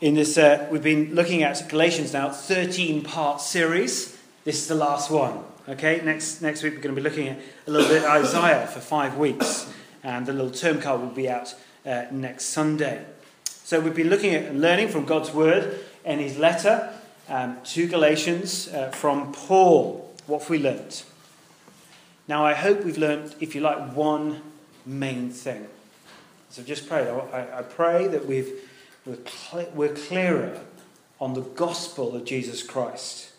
In this, uh, we've been looking at Galatians now, 13 part series. This is the last one. Okay, next, next week we're going to be looking at a little bit Isaiah for five weeks, and the little term card will be out uh, next Sunday. So we've been looking at and learning from God's word and his letter um, to Galatians uh, from Paul. What have we learnt? Now, I hope we've learnt, if you like, one main thing. So just pray. I, I pray that we've, we're, cl- we're clearer on the gospel of Jesus Christ.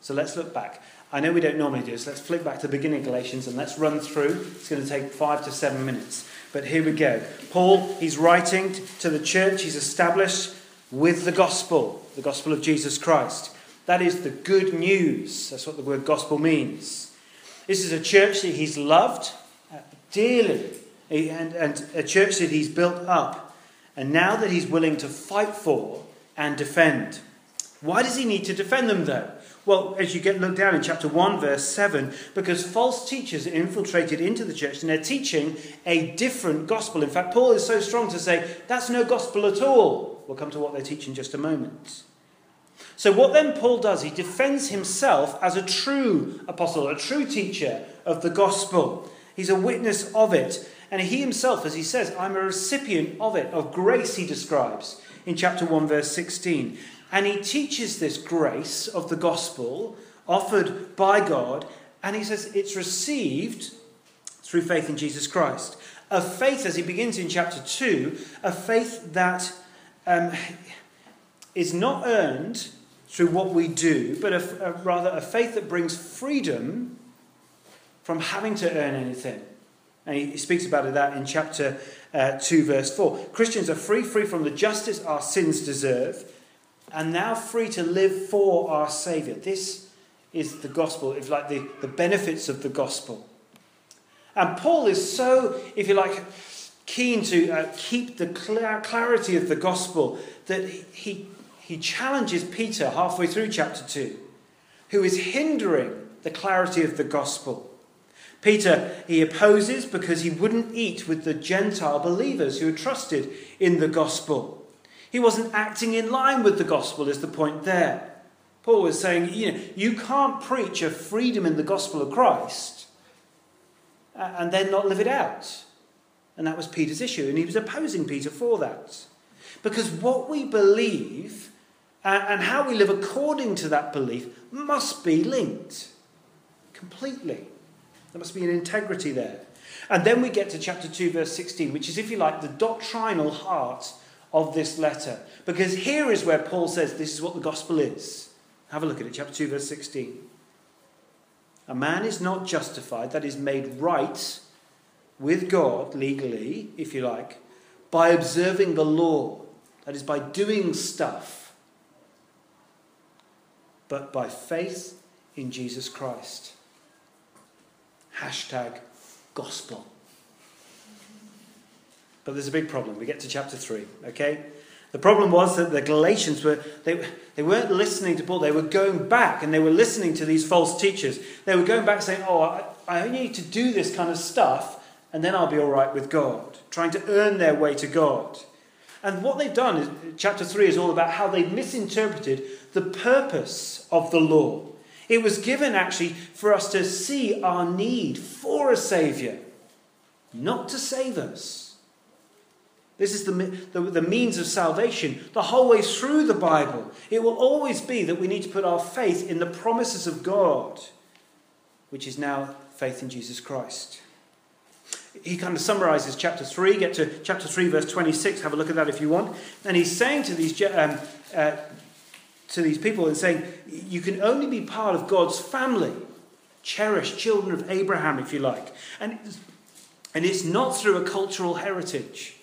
So let's look back. I know we don't normally do this. Let's flip back to the beginning of Galatians and let's run through. It's going to take five to seven minutes. But here we go. Paul, he's writing to the church he's established with the gospel, the gospel of Jesus Christ. That is the good news. That's what the word gospel means. This is a church that he's loved dearly and, and a church that he's built up. And now that he's willing to fight for and defend. Why does he need to defend them, though? Well, as you get looked down in chapter 1, verse 7, because false teachers are infiltrated into the church and they're teaching a different gospel. In fact, Paul is so strong to say that's no gospel at all. We'll come to what they teach in just a moment. So, what then Paul does, he defends himself as a true apostle, a true teacher of the gospel. He's a witness of it. And he himself, as he says, I'm a recipient of it, of grace, he describes in chapter 1, verse 16. And he teaches this grace of the gospel offered by God, and he says it's received through faith in Jesus Christ. A faith, as he begins in chapter 2, a faith that um, is not earned through what we do, but a, a, rather a faith that brings freedom from having to earn anything. And he, speaks about that in chapter uh, 2, verse 4. Christians are free, free from the justice our sins deserve and now free to live for our Saviour. This is the gospel, if like the, the benefits of the gospel. And Paul is so, if you like, keen to uh, keep the clarity of the gospel that he, he challenges Peter halfway through chapter 2, who is hindering the clarity of the gospel. Peter, he opposes because he wouldn't eat with the Gentile believers who had trusted in the gospel. He wasn't acting in line with the gospel, is the point there. Paul was saying, you know, you can't preach a freedom in the gospel of Christ and then not live it out. And that was Peter's issue, and he was opposing Peter for that. Because what we believe and how we live according to that belief must be linked completely. There must be an integrity there. And then we get to chapter 2, verse 16, which is, if you like, the doctrinal heart of this letter. Because here is where Paul says this is what the gospel is. Have a look at it, chapter 2, verse 16. A man is not justified, that is, made right with God, legally, if you like, by observing the law, that is, by doing stuff, but by faith in Jesus Christ. Hashtag gospel. But there's a big problem. We get to chapter 3, okay? The problem was that the Galatians were, they, they weren't listening to Paul. They were going back and they were listening to these false teachers. They were going back saying, oh, I, I only need to do this kind of stuff and then I'll be all right with God. Trying to earn their way to God. And what they've done, is, chapter 3 is all about how they've misinterpreted the purpose of the law. It was given actually for us to see our need for a Saviour, not to save us. This is the, the, the, means of salvation the whole way through the Bible. It will always be that we need to put our faith in the promises of God, which is now faith in Jesus Christ. He kind of summarizes chapter 3. Get to chapter 3, verse 26. Have a look at that if you want. And he's saying to these, um, uh, to these people and saying, You can only be part of God's family, cherished children of Abraham, if you like. And, and it's not through a cultural heritage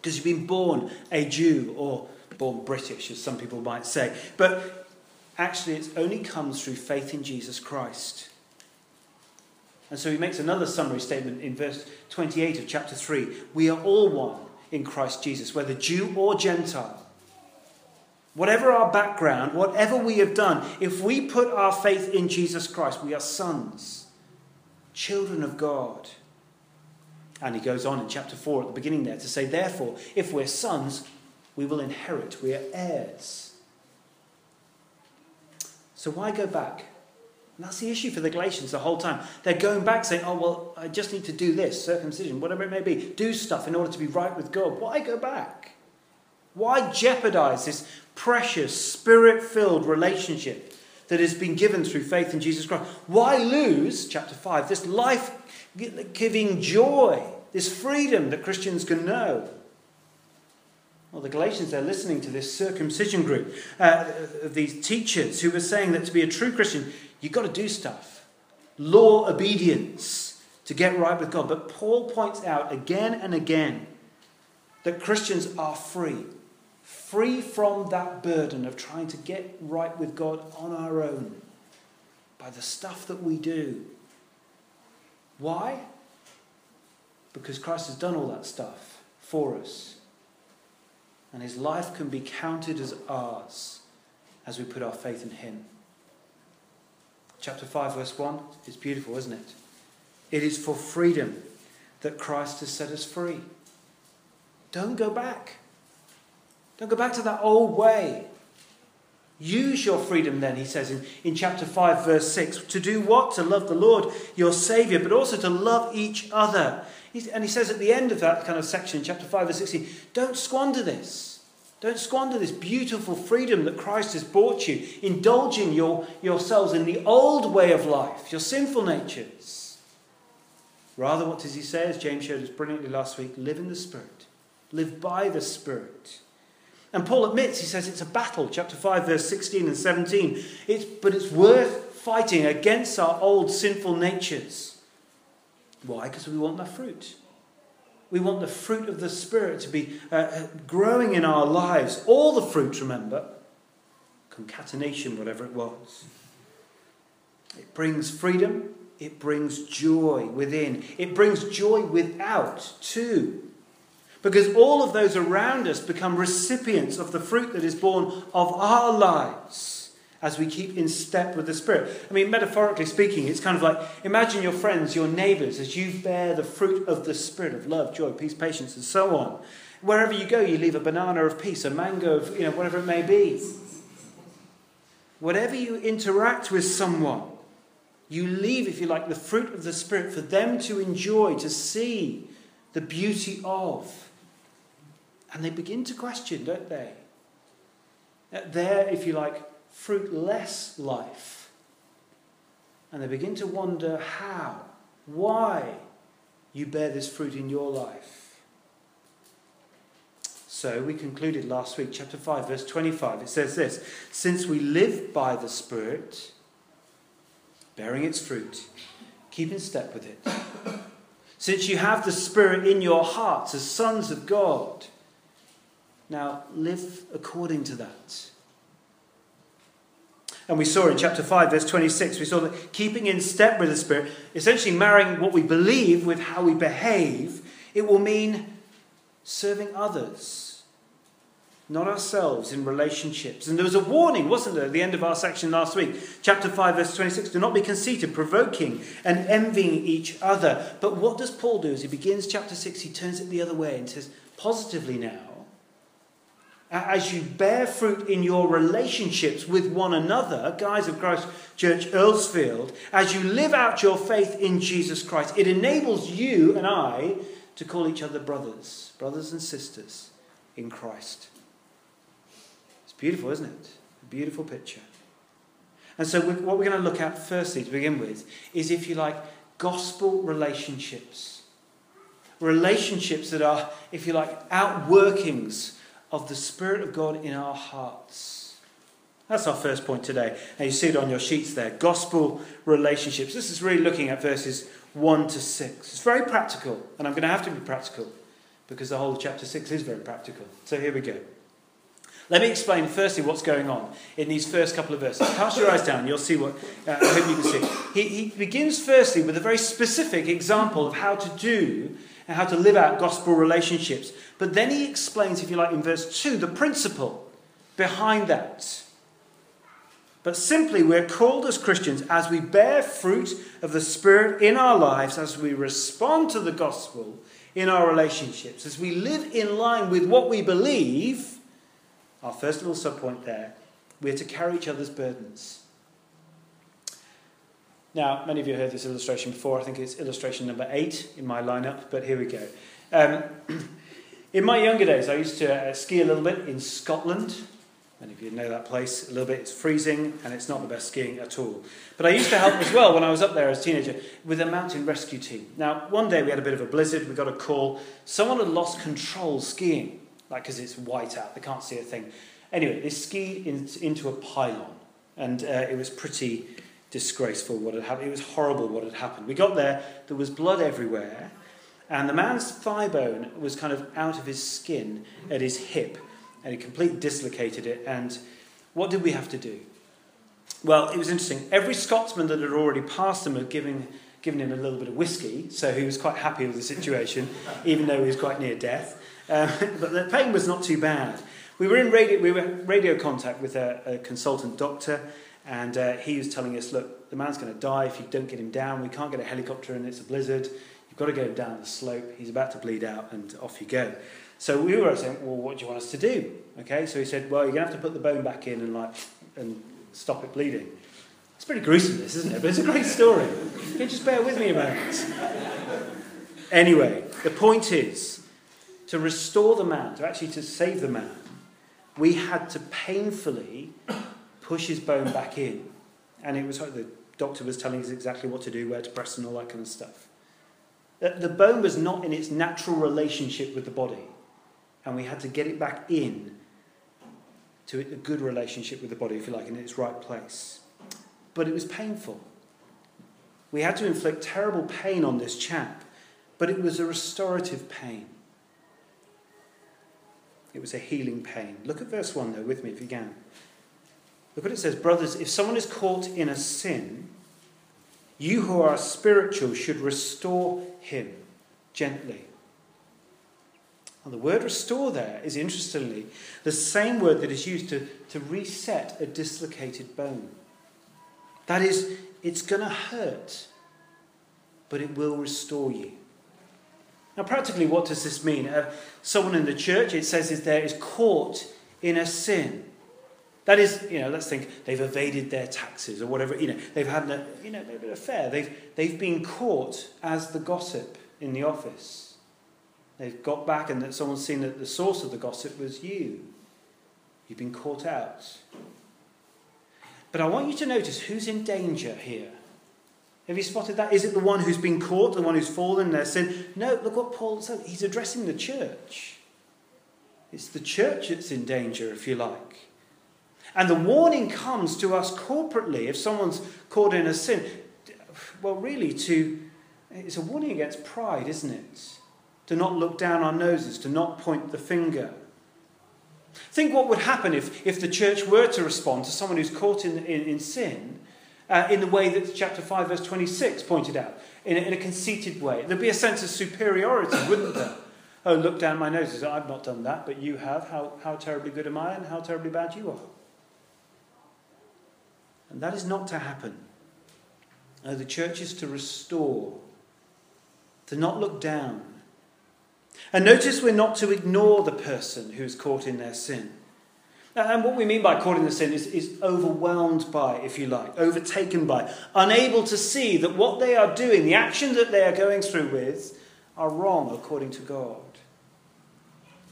because you've been born a Jew or born British, as some people might say. But actually, it only comes through faith in Jesus Christ. And so he makes another summary statement in verse 28 of chapter 3. We are all one in Christ Jesus, whether Jew or Gentile. Whatever our background, whatever we have done, if we put our faith in Jesus Christ, we are sons, children of God. And he goes on in chapter 4 at the beginning there to say, therefore, if we're sons, we will inherit. We are heirs. So why go back? And that's the issue for the Galatians the whole time. They're going back saying, oh, well, I just need to do this, circumcision, whatever it may be, do stuff in order to be right with God. Why go back? Why jeopardize this precious, spirit filled relationship that has been given through faith in Jesus Christ? Why lose, chapter 5, this life giving joy, this freedom that Christians can know? Well, the Galatians, they're listening to this circumcision group, uh, these teachers who were saying that to be a true Christian, you've got to do stuff. Law obedience to get right with God. But Paul points out again and again that Christians are free. Free from that burden of trying to get right with God on our own by the stuff that we do. Why? Because Christ has done all that stuff for us and his life can be counted as ours as we put our faith in him. Chapter 5, verse 1 is beautiful, isn't it? It is for freedom that Christ has set us free. Don't go back. Don't go back to that old way. Use your freedom then, he says in, in chapter 5, verse 6. To do what? To love the Lord, your Saviour, but also to love each other and he says at the end of that kind of section, chapter 5, verse 16, don't squander this. Don't squander this beautiful freedom that Christ has brought you, indulging your, yourselves in the old way of life, your sinful natures. Rather, what does he say, as James showed us brilliantly last week? Live in the Spirit, live by the Spirit. And Paul admits, he says it's a battle, chapter 5, verse 16 and 17. It's, but it's worth fighting against our old sinful natures. Why? Because we want the fruit. We want the fruit of the Spirit to be uh, growing in our lives. All the fruit, remember. Concatenation, whatever it was. It brings freedom. It brings joy within. It brings joy without, too. Because all of those around us become recipients of the fruit that is born of our lives as we keep in step with the Spirit. I mean, metaphorically speaking, it's kind of like imagine your friends, your neighbors, as you bear the fruit of the Spirit of love, joy, peace, patience, and so on. Wherever you go, you leave a banana of peace, a mango of, you know, whatever it may be. Whatever you interact with someone, you leave, if you like, the fruit of the Spirit for them to enjoy, to see the beauty of. And they begin to question, don't they? That there, if you like, fruitless life. And they begin to wonder how, why you bear this fruit in your life. So we concluded last week, chapter 5, verse 25. It says this Since we live by the Spirit, bearing its fruit, keep in step with it. Since you have the Spirit in your hearts as sons of God, now live according to that. And we saw in chapter 5, verse 26, we saw that keeping in step with the Spirit, essentially marrying what we believe with how we behave, it will mean serving others, not ourselves in relationships. And there was a warning, wasn't there, at the end of our section last week? Chapter 5, verse 26 do not be conceited, provoking, and envying each other. But what does Paul do as he begins chapter 6? He turns it the other way and says, positively now, as you bear fruit in your relationships with one another, guys of Christ Church Earlsfield, as you live out your faith in Jesus Christ, it enables you and I to call each other brothers, brothers and sisters in Christ. It's beautiful, isn't it? A beautiful picture. And so, what we're going to look at firstly to begin with is, if you like, gospel relationships. Relationships that are, if you like, outworkings of the Spirit of God in our hearts. That's our first point today. And you see it on your sheets there gospel relationships. This is really looking at verses 1 to 6. It's very practical, and I'm going to have to be practical because the whole chapter 6 is very practical. So here we go. Let me explain firstly what's going on in these first couple of verses. Cast your eyes down, you'll see what uh, I hope you can see. He, he begins firstly with a very specific example of how to do and how to live out gospel relationships. But then he explains, if you like, in verse 2, the principle behind that. But simply, we're called as Christians as we bear fruit of the Spirit in our lives, as we respond to the gospel in our relationships, as we live in line with what we believe, our first little subpoint there, we're to carry each other's burdens. Now, many of you heard this illustration before. I think it's illustration number eight in my lineup, but here we go. Um, in my younger days, I used to uh, ski a little bit in Scotland. Many of you know that place a little bit. It's freezing and it's not the best skiing at all. But I used to help as well when I was up there as a teenager with a mountain rescue team. Now, one day we had a bit of a blizzard. We got a call. Someone had lost control skiing, like because it's white out, they can't see a thing. Anyway, they skied in, into a pylon, and uh, it was pretty disgraceful what had happened. It was horrible what had happened. We got there, there was blood everywhere, and the man's thigh bone was kind of out of his skin at his hip, and he completely dislocated it. And what did we have to do? Well, it was interesting. Every Scotsman that had already passed him had given, given him a little bit of whiskey, so he was quite happy with the situation, even though he was quite near death. Um, but the pain was not too bad. We were in radio, we were radio contact with a, a consultant doctor, and uh, he was telling us, look, the man's going to die if you don't get him down. We can't get a helicopter and it's a blizzard. You've got to get him down the slope. He's about to bleed out, and off you go. So we were saying, well, what do you want us to do? Okay, so he said, well, you're going to have to put the bone back in and like and stop it bleeding. It's pretty gruesome, this, isn't it? But it's a great story. Can You just bear with me a moment. Anyway, the point is to restore the man, to actually to save the man, we had to painfully push his bone back in. And it was like the doctor was telling us exactly what to do, where to press, and all that kind of stuff. The bone was not in its natural relationship with the body, and we had to get it back in to a good relationship with the body, if you like, in its right place. But it was painful. We had to inflict terrible pain on this chap, but it was a restorative pain. It was a healing pain. Look at verse 1 though with me if you can. Look what it says Brothers, if someone is caught in a sin, you who are spiritual should restore him gently. And the word restore there is interestingly the same word that is used to, to reset a dislocated bone. That is, it's going to hurt, but it will restore you. Now, practically, what does this mean? Uh, someone in the church, it says, is there is caught in a sin. That is, you know, let's think they've evaded their taxes or whatever, you know, they've had a, you know, an affair. They've, they've been caught as the gossip in the office. They've got back and that someone's seen that the source of the gossip was you. You've been caught out. But I want you to notice who's in danger here. Have you spotted that? Is it the one who's been caught, the one who's fallen in their sin? No, look what Paul said. He's addressing the church. It's the church that's in danger, if you like. And the warning comes to us corporately if someone's caught in a sin. Well, really, to it's a warning against pride, isn't it? To not look down our noses, to not point the finger. Think what would happen if, if the church were to respond to someone who's caught in, in, in sin uh, in the way that chapter 5, verse 26 pointed out, in a, in a conceited way. There'd be a sense of superiority, wouldn't there? Oh, look down my nose. I've not done that, but you have. How, how terribly good am I, and how terribly bad you are. And that is not to happen. No, the church is to restore, to not look down. And notice we're not to ignore the person who's caught in their sin. And what we mean by caught in the sin is, is overwhelmed by, if you like, overtaken by, unable to see that what they are doing, the action that they are going through with, are wrong according to God.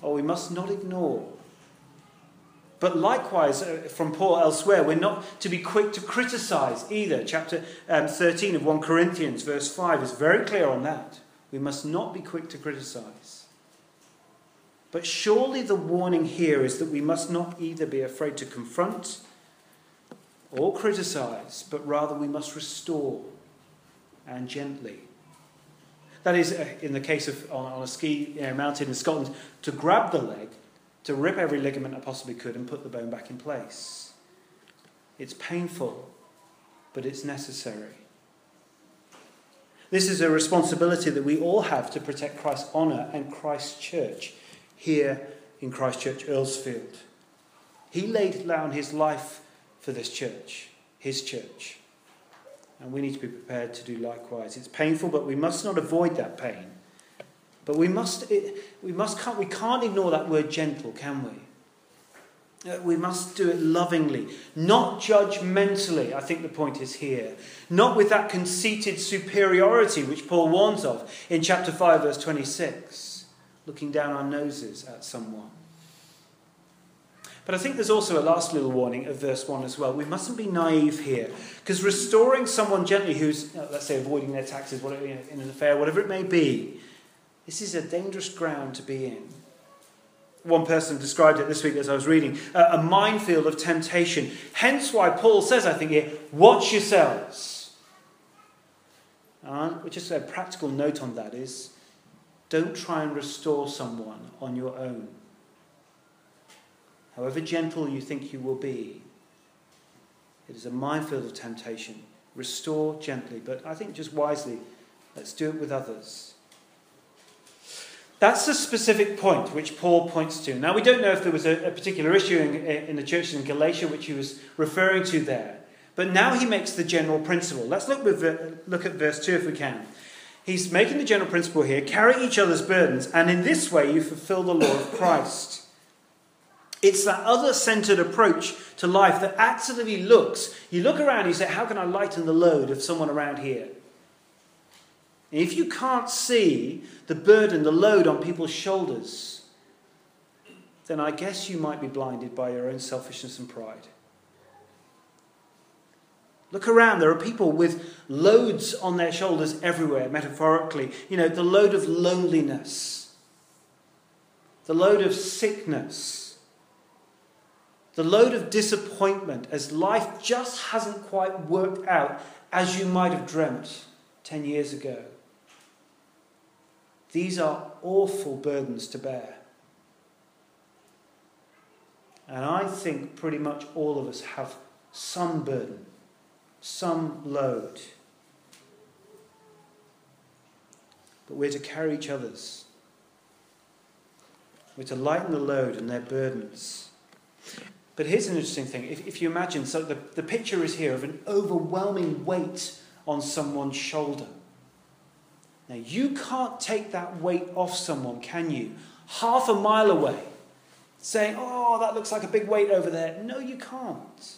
Oh, we must not ignore. But likewise, uh, from Paul elsewhere, we're not to be quick to criticize either. Chapter um, 13 of 1 Corinthians, verse 5, is very clear on that. We must not be quick to criticize. But surely the warning here is that we must not either be afraid to confront or criticize, but rather we must restore and gently. That is, uh, in the case of on, on a ski you know, mountain in Scotland, to grab the leg, to rip every ligament I possibly could, and put the bone back in place. It's painful, but it's necessary. This is a responsibility that we all have to protect Christ's honour and Christ's church here in Christchurch, Earlsfield. He laid down his life for this church, his church. And we need to be prepared to do likewise. It's painful, but we must not avoid that pain. But we must, we must can't, we can't ignore that word gentle, can we? Uh, we must do it lovingly, not judgmentally. I think the point is here. Not with that conceited superiority which Paul warns of in chapter 5, verse 26, looking down our noses at someone. But I think there's also a last little warning of verse 1 as well. We mustn't be naive here, because restoring someone gently who's, uh, let's say, avoiding their taxes whatever, in an affair, whatever it may be, this is a dangerous ground to be in. One person described it this week as I was reading a minefield of temptation. Hence why Paul says, I think here, watch yourselves. Uh, just a practical note on that is don't try and restore someone on your own. However gentle you think you will be, it is a minefield of temptation. Restore gently, but I think just wisely, let's do it with others. That's the specific point which Paul points to. Now, we don't know if there was a, a particular issue in, in the church in Galatia which he was referring to there. But now he makes the general principle. Let's look, with, look at verse 2 if we can. He's making the general principle here carry each other's burdens, and in this way you fulfill the law of Christ. It's that other centered approach to life that actively looks. You look around and you say, How can I lighten the load of someone around here? If you can't see the burden, the load on people's shoulders, then I guess you might be blinded by your own selfishness and pride. Look around, there are people with loads on their shoulders everywhere, metaphorically. You know, the load of loneliness, the load of sickness, the load of disappointment as life just hasn't quite worked out as you might have dreamt 10 years ago. These are awful burdens to bear. And I think pretty much all of us have some burden, some load. But we're to carry each other's. We're to lighten the load and their burdens. But here's an interesting thing. If, if you imagine, so the, the picture is here of an overwhelming weight on someone's shoulder. Now, you can't take that weight off someone, can you? Half a mile away, saying, Oh, that looks like a big weight over there. No, you can't.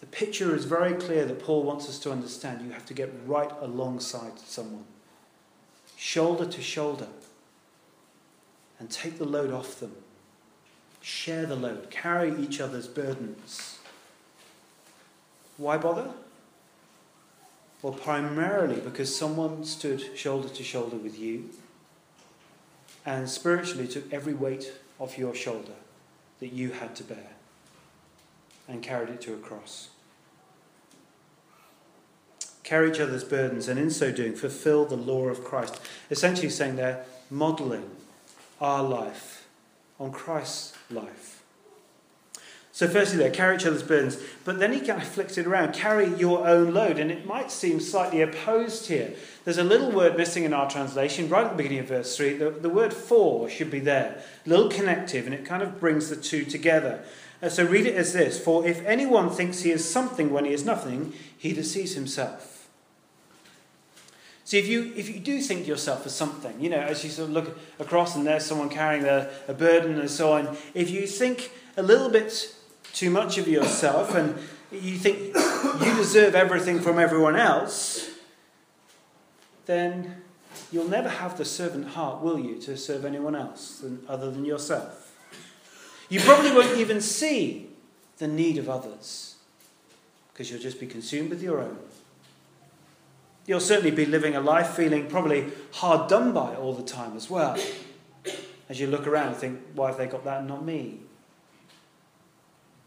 The picture is very clear that Paul wants us to understand. You have to get right alongside someone, shoulder to shoulder, and take the load off them. Share the load, carry each other's burdens. Why bother? Well, primarily because someone stood shoulder to shoulder with you and spiritually took every weight off your shoulder that you had to bear and carried it to a cross. Carry each other's burdens and in so doing fulfill the law of Christ. Essentially saying they're modeling our life on Christ's life. So, firstly, there, carry each other's burdens. But then he kind of flicks it around carry your own load. And it might seem slightly opposed here. There's a little word missing in our translation, right at the beginning of verse 3. The, the word for should be there, a little connective, and it kind of brings the two together. Uh, so, read it as this For if anyone thinks he is something when he is nothing, he deceives himself. See, if you, if you do think yourself as something, you know, as you sort of look across and there's someone carrying a, a burden and so on, if you think a little bit too much of yourself and you think you deserve everything from everyone else, then you'll never have the servant heart, will you, to serve anyone else than, other than yourself? You probably won't even see the need of others because you'll just be consumed with your own. You'll certainly be living a life feeling probably hard done by all the time as well. As you look around and think, why have they got that and not me?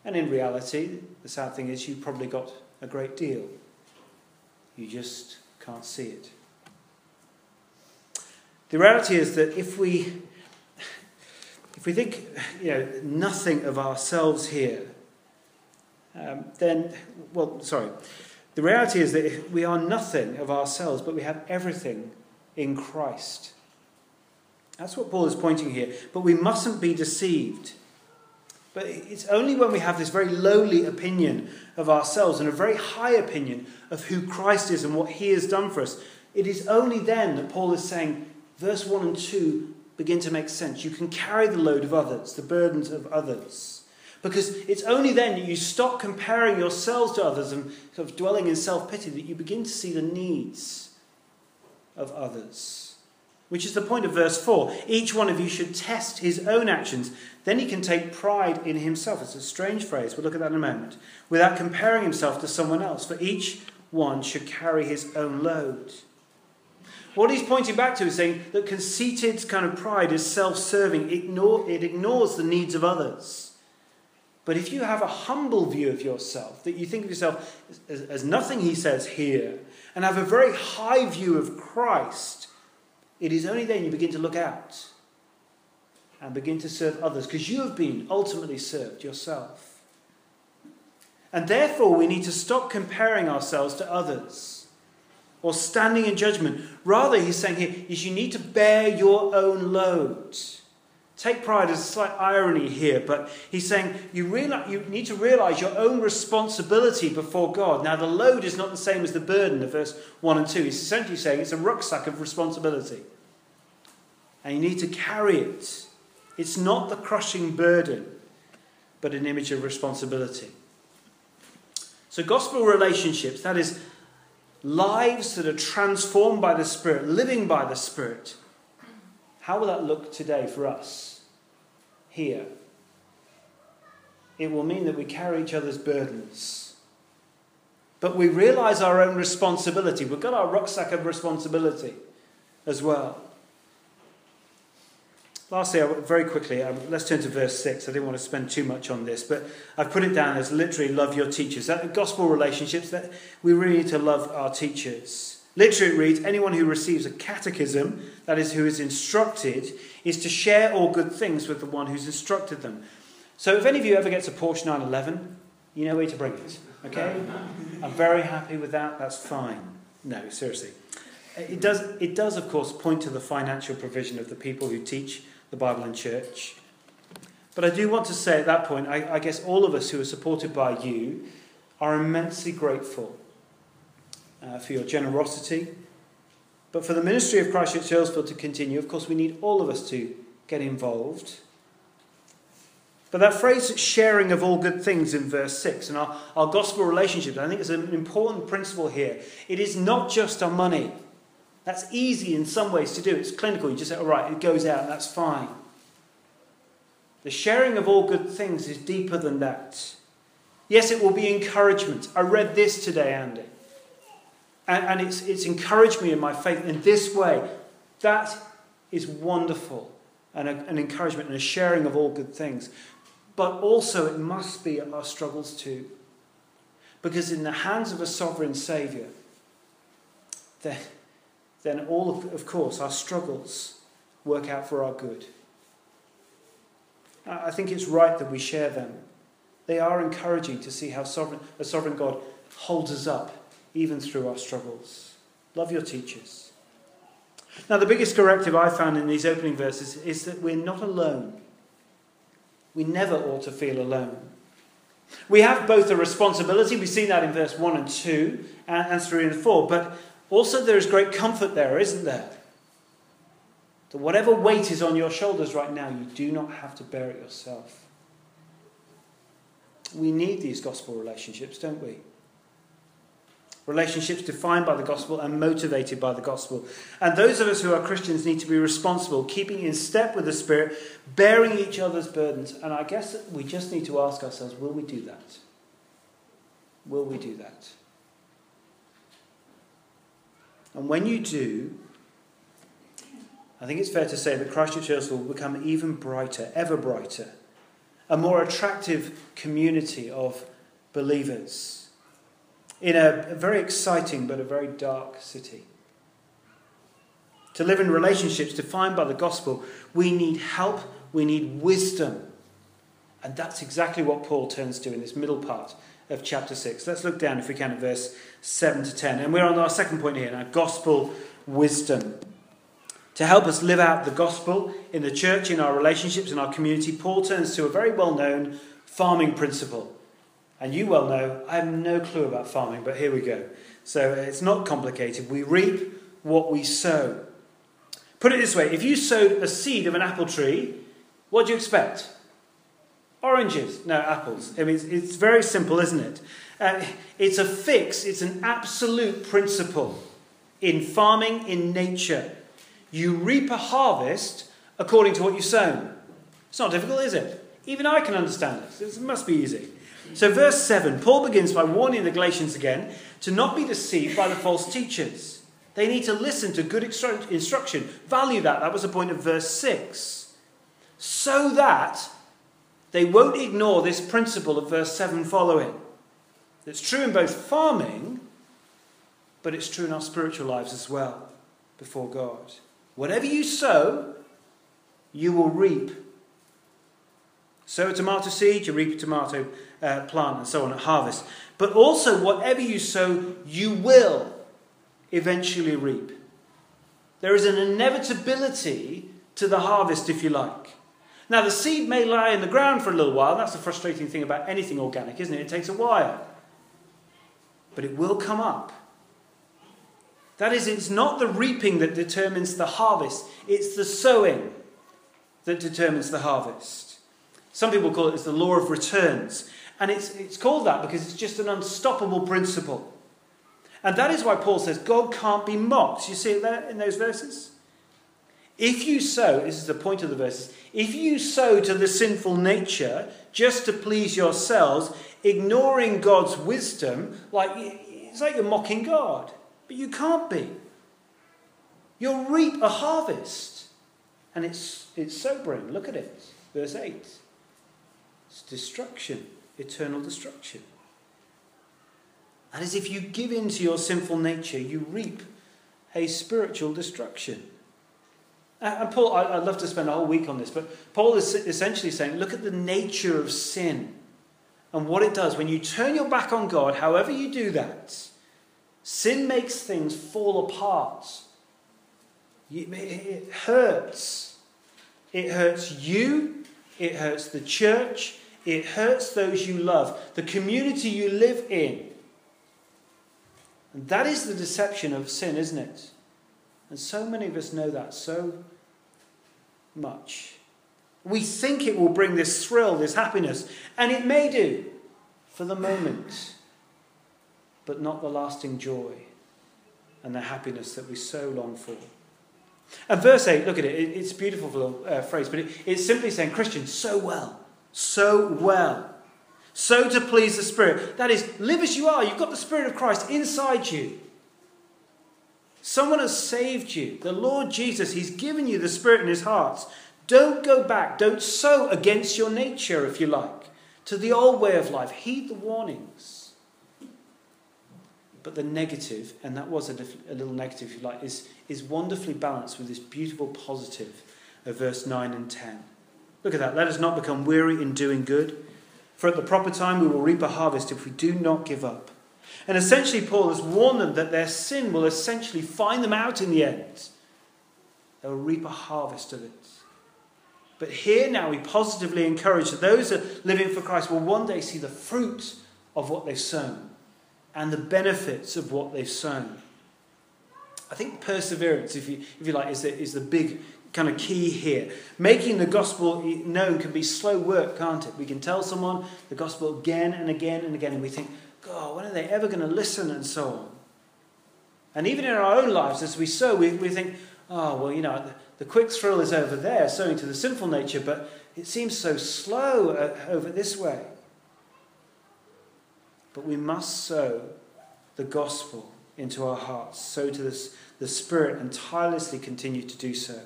And in reality, the sad thing is, you probably got a great deal. You just can't see it. The reality is that if we, if we think you know, nothing of ourselves here, um, then, well, sorry. The reality is that we are nothing of ourselves, but we have everything in Christ. That's what Paul is pointing here. But we mustn't be deceived. But it's only when we have this very lowly opinion of ourselves and a very high opinion of who Christ is and what he has done for us, it is only then that Paul is saying, verse 1 and 2 begin to make sense. You can carry the load of others, the burdens of others. Because it's only then that you stop comparing yourselves to others and sort of dwelling in self pity that you begin to see the needs of others. Which is the point of verse 4. Each one of you should test his own actions. Then he can take pride in himself. It's a strange phrase. We'll look at that in a moment. Without comparing himself to someone else. For each one should carry his own load. What he's pointing back to is saying that conceited kind of pride is self serving, it ignores the needs of others. But if you have a humble view of yourself, that you think of yourself as, as, nothing, he says here, and have a very high view of Christ, it is only then you begin to look out and begin to serve others because you have been ultimately served yourself. And therefore, we need to stop comparing ourselves to others or standing in judgment. Rather, he's saying here is you need to bear your own load. Take pride as a slight irony here, but he's saying you, realize, you need to realize your own responsibility before God. Now, the load is not the same as the burden of verse 1 and 2. He's essentially saying it's a rucksack of responsibility. And you need to carry it. It's not the crushing burden, but an image of responsibility. So, gospel relationships, that is, lives that are transformed by the Spirit, living by the Spirit, how will that look today for us here? It will mean that we carry each other's burdens. But we realize our own responsibility. We've got our rucksack of responsibility as well. Lastly, very quickly, um, let's turn to verse 6. I didn't want to spend too much on this, but I've put it down as literally love your teachers. That gospel relationships, that we really need to love our teachers. Literally, it reads anyone who receives a catechism, that is, who is instructed, is to share all good things with the one who's instructed them. So if any of you ever gets a Porsche 911, you know where to bring it. Okay? I'm very happy with that. That's fine. No, seriously. It does, it does, of course, point to the financial provision of the people who teach the Bible in church. But I do want to say at that point, I, I guess all of us who are supported by you are immensely grateful uh, for your generosity. But for the ministry of Christ Church Earlsfield to continue, of course, we need all of us to get involved. But that phrase, sharing of all good things in verse 6, and our, our gospel relationships, I think is an important principle here. It is not just our money. That's easy in some ways to do. It's clinical. You just say, all right, it goes out, that's fine. The sharing of all good things is deeper than that. Yes, it will be encouragement. I read this today, Andy. And, and it's, it's encouraged me in my faith in this way. That is wonderful. And a, an encouragement and a sharing of all good things. But also, it must be our struggles too. Because in the hands of a sovereign Saviour, there, then all of, of course, our struggles work out for our good. I think it's right that we share them. They are encouraging to see how sovereign, a sovereign God holds us up even through our struggles. Love your teachers. Now, the biggest corrective I found in these opening verses is that we're not alone. We never ought to feel alone. We have both a responsibility, we've seen that in verse 1 and 2, and, and 3 and 4, but also, there is great comfort there, isn't there? That whatever weight is on your shoulders right now, you do not have to bear it yourself. We need these gospel relationships, don't we? Relationships defined by the gospel and motivated by the gospel. And those of us who are Christians need to be responsible, keeping in step with the Spirit, bearing each other's burdens. And I guess we just need to ask ourselves will we do that? Will we do that? And when you do, I think it's fair to say that Christchurch Church will become even brighter, ever brighter, a more attractive community of believers in a, very exciting but a very dark city. To live in relationships defined by the gospel, we need help, we need wisdom. And that's exactly what Paul turns to in this middle part of chapter 6. Let's look down, if we can, at verse 7 to 10. And we're on our second point here now gospel wisdom. To help us live out the gospel in the church, in our relationships, in our community, Paul turns to a very well known farming principle. And you well know, I have no clue about farming, but here we go. So it's not complicated. We reap what we sow. Put it this way if you sowed a seed of an apple tree, what do you expect? Oranges, no apples. I mean, it's, very simple, isn't it? Uh, it's a fix, it's an absolute principle in farming, in nature. You reap a harvest according to what you've sown. It's not difficult, is it? Even I can understand it. It must be easy. So, verse 7, Paul begins by warning the Galatians again to not be deceived by the false teachers. They need to listen to good instruction, value that. That was the point of verse 6. So that they won't ignore this principle of verse 7 following. It's true in both farming, but it's true in our spiritual lives as well before God. Whatever you sow, you will reap. Sow a tomato seed, you reap a tomato uh, plant, and so on at harvest. But also, whatever you sow, you will eventually reap. There is an inevitability to the harvest, if you like. Now, the seed may lie in the ground for a little while. That's the frustrating thing about anything organic, isn't it? It takes a while. But it will come up. That is, it's not the reaping that determines the harvest, it's the sowing that determines the harvest. Some people call it the law of returns. And it's, it's called that because it's just an unstoppable principle. And that is why Paul says God can't be mocked. You see it there in those verses? If you sow, this is the point of the verses, if you sow to the sinful nature just to please yourselves, ignoring God's wisdom, like it's like you're mocking God. But you can't be. You'll reap a harvest. And it's, it's sobering. Look at it. Verse 8. It's destruction, eternal destruction. And as if you give in to your sinful nature, you reap a spiritual destruction. Uh, and Paul, I'd love to spend a whole week on this, but Paul is essentially saying look at the nature of sin and what it does. When you turn your back on God, however you do that, sin makes things fall apart. It hurts. It hurts you, it hurts the church, it hurts those you love, the community you live in. And that is the deception of sin, isn't it? And so many of us know that so much. We think it will bring this thrill, this happiness, and it may do for the moment, but not the lasting joy and the happiness that we so long for. And verse 8, look at it, it's a beautiful uh, phrase, but it, it's simply saying, Christian, so well, so well. So to please the Spirit. That is, live as you are. You've got the Spirit of Christ inside you. Someone has saved you. The Lord Jesus, He's given you the Spirit in His heart. Don't go back. Don't sow against your nature, if you like, to the old way of life. Heed the warnings. But the negative, and that was a, a little negative, if you like, is, is wonderfully balanced with this beautiful positive of verse 9 and 10. Look at that. Let us not become weary in doing good, for at the proper time we will reap a harvest if we do not give up. And essentially, Paul has warned them that their sin will essentially find them out in the end. They'll reap a harvest of it. But here now, we positively encourage that those that are living for Christ will one day see the fruit of what they've sown and the benefits of what they've sown. I think perseverance, if you, if you like, is the, is the big kind of key here. Making the gospel known can be slow work, can't it? We can tell someone the gospel again and again and again, and we think, God, when are they ever going to listen and so on? And even in our own lives, as we sow, we, we think, oh, well, you know, the, the quick thrill is over there, sowing to the sinful nature, but it seems so slow uh, over this way. But we must sow the gospel into our hearts, sow to this, the Spirit, and tirelessly continue to do so.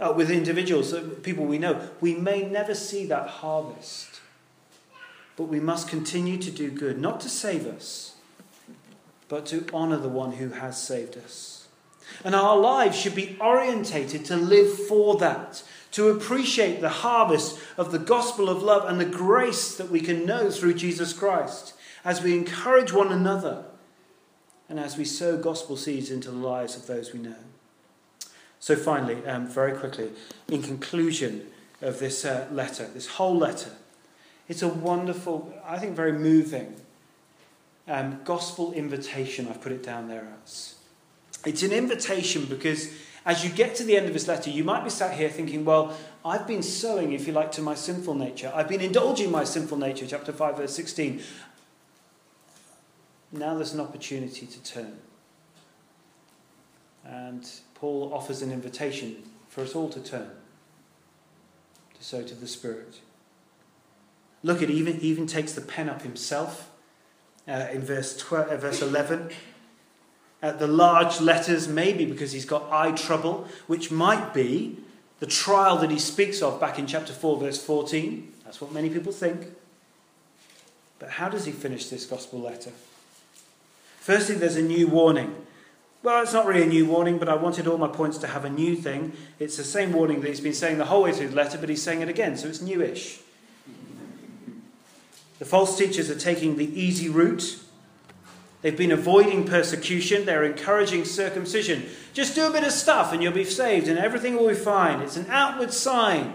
Uh, with individuals, uh, people we know, we may never see that harvest. But we must continue to do good, not to save us, but to honour the one who has saved us. And our lives should be orientated to live for that, to appreciate the harvest of the gospel of love and the grace that we can know through Jesus Christ as we encourage one another and as we sow gospel seeds into the lives of those we know. So, finally, um, very quickly, in conclusion of this uh, letter, this whole letter, it's a wonderful, I think, very moving um, gospel invitation. I've put it down there as. It's an invitation because As you get to the end of this letter, you might be sat here thinking, well, I've been sowing, if you like, to my sinful nature. I've been indulging my sinful nature, chapter 5, verse 16. Now there's an opportunity to turn. And Paul offers an invitation for us all to turn, to sow to the Spirit. Look, it even, even takes the pen up himself uh, in verse, 12, uh, verse 11. Uh, the large letters, maybe because he's got eye trouble, which might be the trial that he speaks of back in chapter 4, verse 14. That's what many people think. But how does he finish this gospel letter? Firstly, there's a new warning. Well, it's not really a new warning, but I wanted all my points to have a new thing. It's the same warning that he's been saying the whole way through the letter, but he's saying it again, so it's newish. The false teachers are taking the easy route. They've been avoiding persecution. They're encouraging circumcision. Just do a bit of stuff and you'll be saved and everything will be fine. It's an outward sign.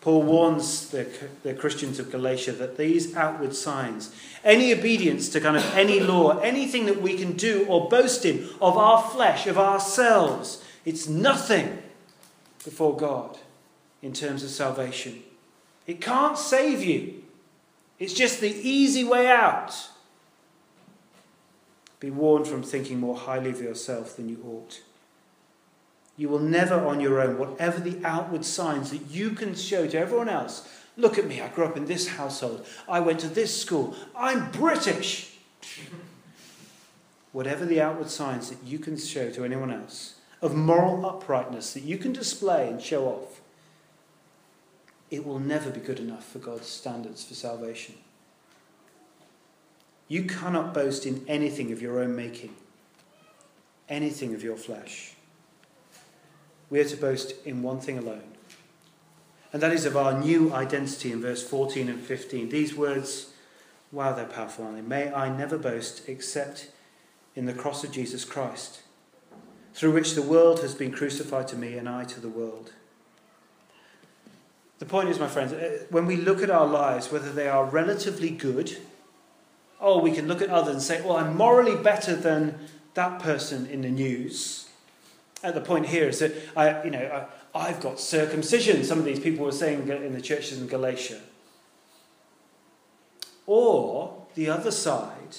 Paul warns the, the Christians of Galatia that these outward signs, any obedience to kind of any law, anything that we can do or boast in of our flesh, of ourselves, it's nothing before God in terms of salvation. It can't save you. It's just the easy way out. Be warned from thinking more highly of yourself than you ought. You will never on your own, whatever the outward signs that you can show to everyone else. Look at me, I grew up in this household. I went to this school. I'm British. whatever the outward signs that you can show to anyone else of moral uprightness that you can display and show off, it will never be good enough for God's standards for salvation. You cannot boast in anything of your own making, anything of your flesh. We are to boast in one thing alone, and that is of our new identity in verse 14 and 15. These words, wow, they're powerful, aren't they? May I never boast except in the cross of Jesus Christ, through which the world has been crucified to me and I to the world. The point is, my friends, uh, when we look at our lives, whether they are relatively good, oh, we can look at others and say, well, I'm morally better than that person in the news. And the point here is that I, you know, I, I've got circumcision. Some of these people were saying in the churches in Galatia. Or the other side,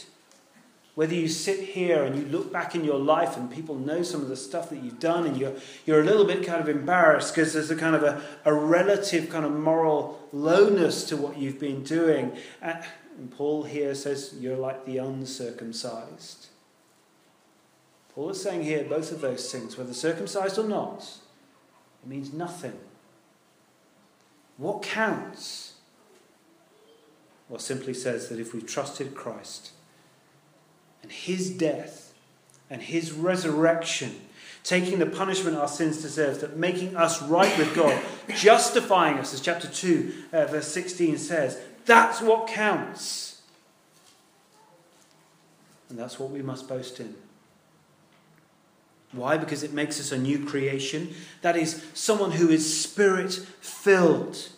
whether you sit here and you look back in your life and people know some of the stuff that you've done and you're, you're a little bit kind of embarrassed because there's a kind of a, a relative kind of moral lowness to what you've been doing. And Paul here says you're like the uncircumcised. Paul is saying here both of those things, whether circumcised or not, it means nothing. What counts? Well, simply says that if we've trusted Christ, and his death and his resurrection, taking the punishment our sins deserve, that making us right with God, justifying us, as chapter 2, uh, verse 16 says, that's what counts. And that's what we must boast in. Why? Because it makes us a new creation. That is, someone who is spirit filled,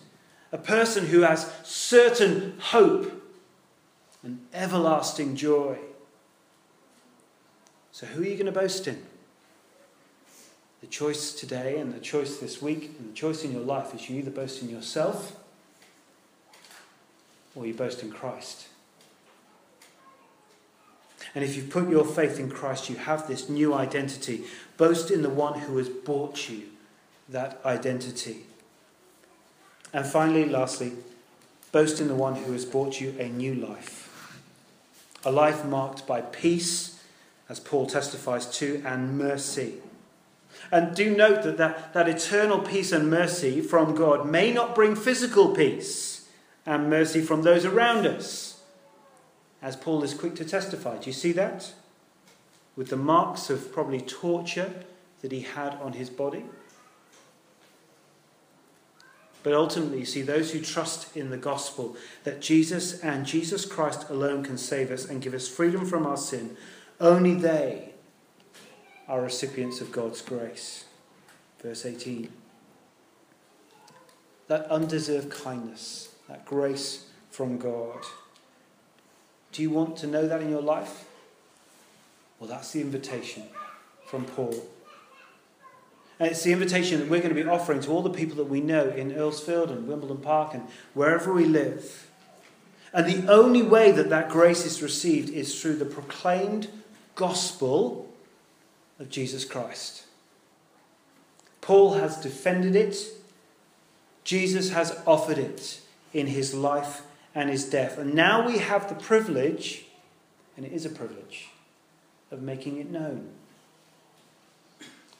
a person who has certain hope and everlasting joy. So, who are you going to boast in? The choice today and the choice this week and the choice in your life is you either boast in yourself or you boast in Christ. And if you've put your faith in Christ, you have this new identity. Boast in the one who has bought you that identity. And finally, lastly, boast in the one who has bought you a new life. A life marked by peace as Paul testifies to, and mercy. And do note that, that that eternal peace and mercy from God may not bring physical peace and mercy from those around us, as Paul is quick to testify. Do you see that? With the marks of probably torture that he had on his body. But ultimately, you see, those who trust in the gospel that Jesus and Jesus Christ alone can save us and give us freedom from our sin only they are recipients of God's grace. Verse 18. That undeserved kindness, that grace from God. Do you want to know that in your life? Well, that's the invitation from Paul. And it's the invitation that we're going to be offering to all the people that we know in Earlsfield and Wimbledon Park and wherever we live. And the only way that that grace is received is through the proclaimed gospel of Jesus Christ. Paul has defended it, Jesus has offered it in his life and his death. And now we have the privilege, and it is a privilege, of making it known.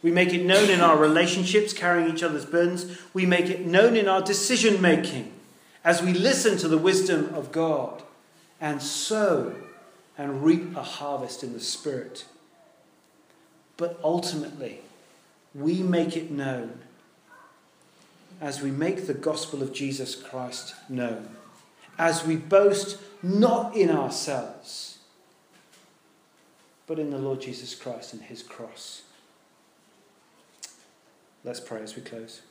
We make it known in our relationships, carrying each other's burdens. We make it known in our decision making as we listen to the wisdom of God and sow and reap a harvest in the Spirit. But ultimately, we make it known as we make the gospel of Jesus Christ known, as we boast not in ourselves, but in the Lord Jesus Christ and his cross. Let's pray as we close.